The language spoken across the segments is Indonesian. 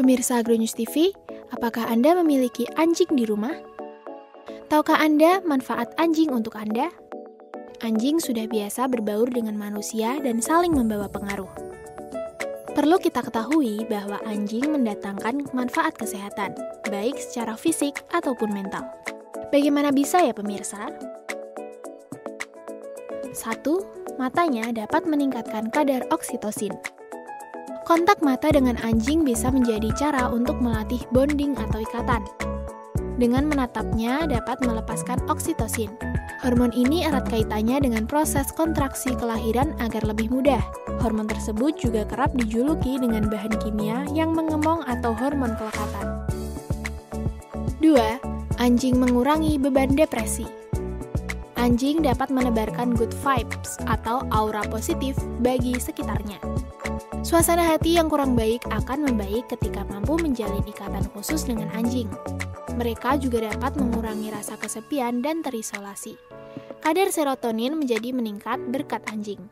Pemirsa Agronews TV, apakah Anda memiliki anjing di rumah? Tahukah Anda manfaat anjing untuk Anda? Anjing sudah biasa berbaur dengan manusia dan saling membawa pengaruh. Perlu kita ketahui bahwa anjing mendatangkan manfaat kesehatan, baik secara fisik ataupun mental. Bagaimana bisa ya pemirsa? Satu, matanya dapat meningkatkan kadar oksitosin. Kontak mata dengan anjing bisa menjadi cara untuk melatih bonding atau ikatan. Dengan menatapnya dapat melepaskan oksitosin. Hormon ini erat kaitannya dengan proses kontraksi kelahiran agar lebih mudah. Hormon tersebut juga kerap dijuluki dengan bahan kimia yang mengemong atau hormon kelekatan. 2. Anjing mengurangi beban depresi. Anjing dapat menebarkan good vibes atau aura positif bagi sekitarnya. Suasana hati yang kurang baik akan membaik ketika mampu menjalin ikatan khusus dengan anjing. Mereka juga dapat mengurangi rasa kesepian dan terisolasi. Kadar serotonin menjadi meningkat berkat anjing.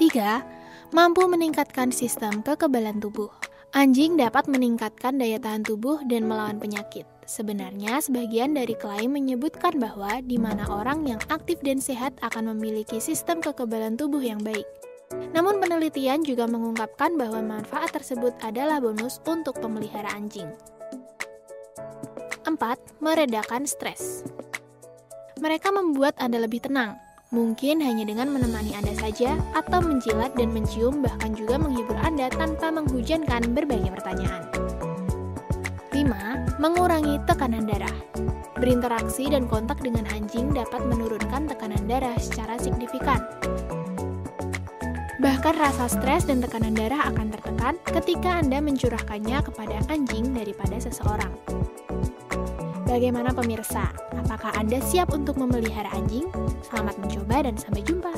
3. Mampu meningkatkan sistem kekebalan tubuh. Anjing dapat meningkatkan daya tahan tubuh dan melawan penyakit. Sebenarnya, sebagian dari klaim menyebutkan bahwa di mana orang yang aktif dan sehat akan memiliki sistem kekebalan tubuh yang baik. Namun penelitian juga mengungkapkan bahwa manfaat tersebut adalah bonus untuk pemelihara anjing. 4. Meredakan stres. Mereka membuat Anda lebih tenang, mungkin hanya dengan menemani Anda saja atau menjilat dan mencium bahkan juga menghibur Anda tanpa menghujankan berbagai pertanyaan. 5. Mengurangi tekanan darah. Berinteraksi dan kontak dengan anjing dapat menurunkan tekanan darah secara signifikan. Bahkan rasa stres dan tekanan darah akan tertekan ketika Anda mencurahkannya kepada anjing daripada seseorang. Bagaimana pemirsa? Apakah Anda siap untuk memelihara anjing? Selamat mencoba dan sampai jumpa.